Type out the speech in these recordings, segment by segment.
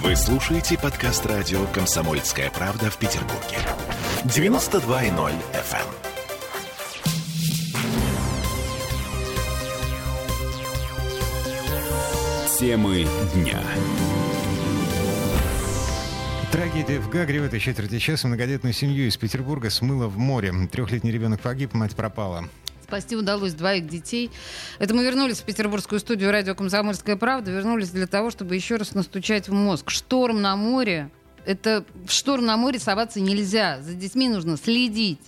Вы слушаете подкаст радио «Комсомольская правда» в Петербурге. 92.0 FM. Темы дня. Трагедия в Гагре в этой четверти часа многодетную семью из Петербурга смыло в море. Трехлетний ребенок погиб, мать пропала. Спасти удалось двоих детей. Это мы вернулись в петербургскую студию радио «Комсомольская правда». Вернулись для того, чтобы еще раз настучать в мозг. Шторм на море. Это в шторм на море соваться нельзя. За детьми нужно следить.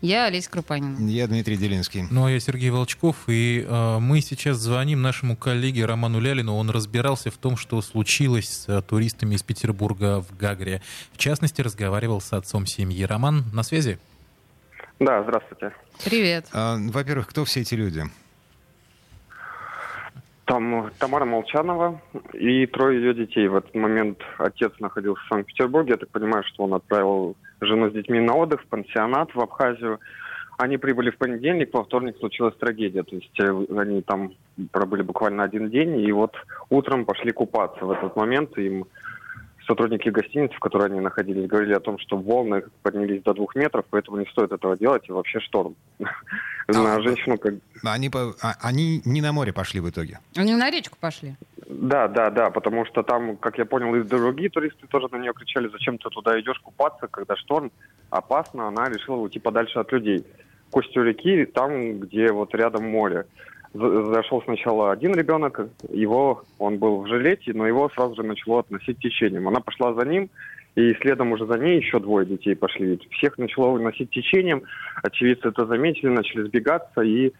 Я Олеся Крупанина. Я Дмитрий Делинский. Ну, а я Сергей Волчков, и э, мы сейчас звоним нашему коллеге Роману Лялину. Он разбирался в том, что случилось с э, туристами из Петербурга в Гагре. В частности, разговаривал с отцом семьи. Роман, на связи? Да, здравствуйте. Привет. А, во-первых, кто все эти люди? Там Тамара Молчанова и трое ее детей. В этот момент отец находился в Санкт-Петербурге. Я так понимаю, что он отправил жену с детьми на отдых в пансионат в Абхазию. Они прибыли в понедельник, во вторник случилась трагедия. То есть э, они там пробыли буквально один день, и вот утром пошли купаться. В этот момент им сотрудники гостиницы, в которой они находились, говорили о том, что волны поднялись до двух метров, поэтому не стоит этого делать, и вообще шторм. На женщину как... Они, по- а- они не на море пошли в итоге. Они на речку пошли. Да, да, да, потому что там, как я понял, и другие туристы тоже на нее кричали, зачем ты туда идешь купаться, когда шторм, опасно, она решила уйти подальше от людей. К устью реки, там, где вот рядом море. За- Зашел сначала один ребенок, его, он был в жилете, но его сразу же начало относить течением. Она пошла за ним, и следом уже за ней еще двое детей пошли. Всех начало выносить течением, очевидцы это заметили, начали сбегаться, и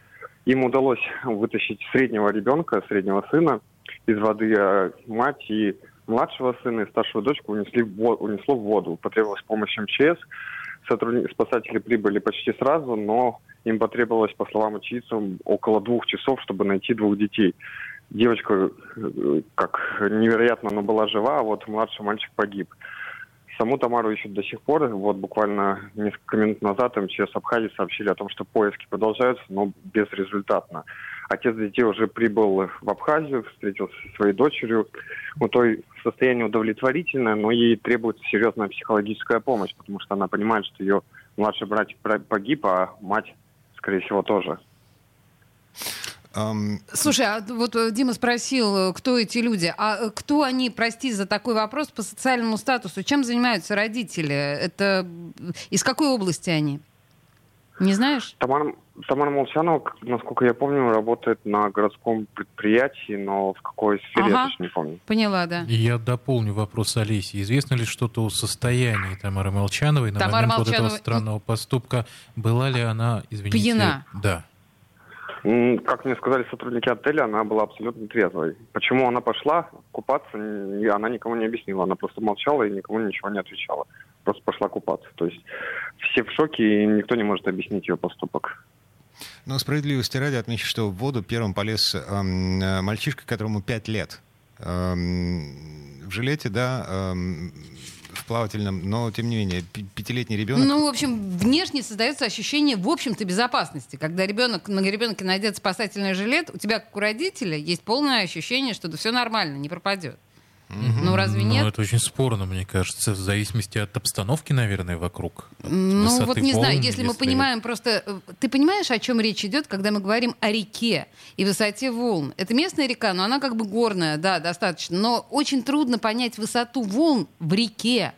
им удалось вытащить среднего ребенка, среднего сына из воды, а мать и младшего сына и старшую дочку унесли в во- унесло в воду. Потребовалась помощь МЧС. Сотрудники, спасатели прибыли почти сразу, но им потребовалось, по словам очевидцев, около двух часов, чтобы найти двух детей. Девочка, э, как невероятно, но была жива, а вот младший мальчик погиб. Саму Тамару ищут до сих пор. Вот буквально несколько минут назад МЧС Абхазии сообщили о том, что поиски продолжаются, но безрезультатно. Отец детей уже прибыл в Абхазию, встретился со своей дочерью. У той состояние удовлетворительное, но ей требуется серьезная психологическая помощь, потому что она понимает, что ее младший братик погиб, а мать, скорее всего, тоже. Слушай, а вот э, Дима спросил, э, кто эти люди. А э, кто они, прости за такой вопрос, по социальному статусу? Чем занимаются родители? Это из какой области они? Не знаешь? Тамара, Тамара Молчанова, насколько я помню, работает на городском предприятии, но в какой сфере Ага. я точно не помню. Поняла, да. И я дополню вопрос Олеси. Известно ли что-то о состоянии Тамары Молчановой на Тамара момент вот этого Молчанова- странного поступка? Была ли она, извините... Пьяна. Да. Как мне сказали сотрудники отеля, она была абсолютно трезвой. Почему она пошла купаться, она никому не объяснила. Она просто молчала и никому ничего не отвечала. Просто пошла купаться. То есть все в шоке, и никто не может объяснить ее поступок. Но справедливости ради отмечу, что в воду первым полез ам, э, мальчишка, которому 5 лет. Ам, в жилете, да, в плавательном, но тем не менее, пятилетний ребенок. Ну, в общем, внешне создается ощущение, в общем-то, безопасности. Когда ребенок, на ребенке надет спасательный жилет, у тебя, как у родителя, есть полное ощущение, что да все нормально, не пропадет. Ну, разве Ну, нет? это очень спорно, мне кажется, в зависимости от обстановки, наверное, вокруг. Ну, вот не знаю, волн, если мы понимаем просто... э, Ты понимаешь, о чем речь идет, когда мы говорим о реке и высоте волн? Это местная река, но она как бы горная, да, достаточно. Но очень трудно понять высоту волн в реке.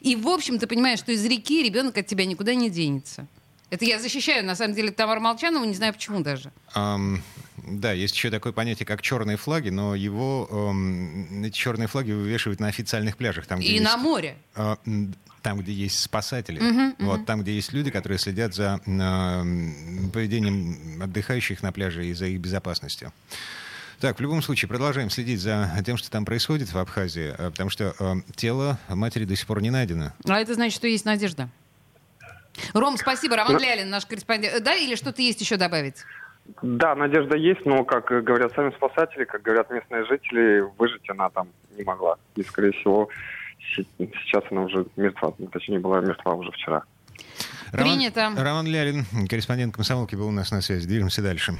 И, в общем, ты понимаешь, что из реки ребенок от тебя никуда не денется. Это я защищаю, на самом деле, Тамару Молчанову, не знаю почему даже. Ам, да, есть еще такое понятие, как черные флаги, но его ам, эти черные флаги вывешивают на официальных пляжах. Там, где И есть, на море. м, там, где есть спасатели. Мгм, вот, там, где есть люди, которые следят за ам, поведением отдыхающих на пляже и за их безопасностью. Так, в любом случае, продолжаем следить за тем, что там происходит в Абхазии, а, потому что ам, тело матери до сих пор не найдено. А это значит, что есть надежда. Ром, спасибо. Роман Лялин, наш корреспондент. Э, Да, или что-то есть еще добавить? Да, надежда есть, но, как говорят сами спасатели, как говорят местные жители, выжить она там не могла. И, скорее всего, се- сейчас она уже мертва. Точнее, была мертва уже вчера. Роман- Принято. Роман Лялин, корреспондент комсомолки, был у нас на связи. Движемся дальше.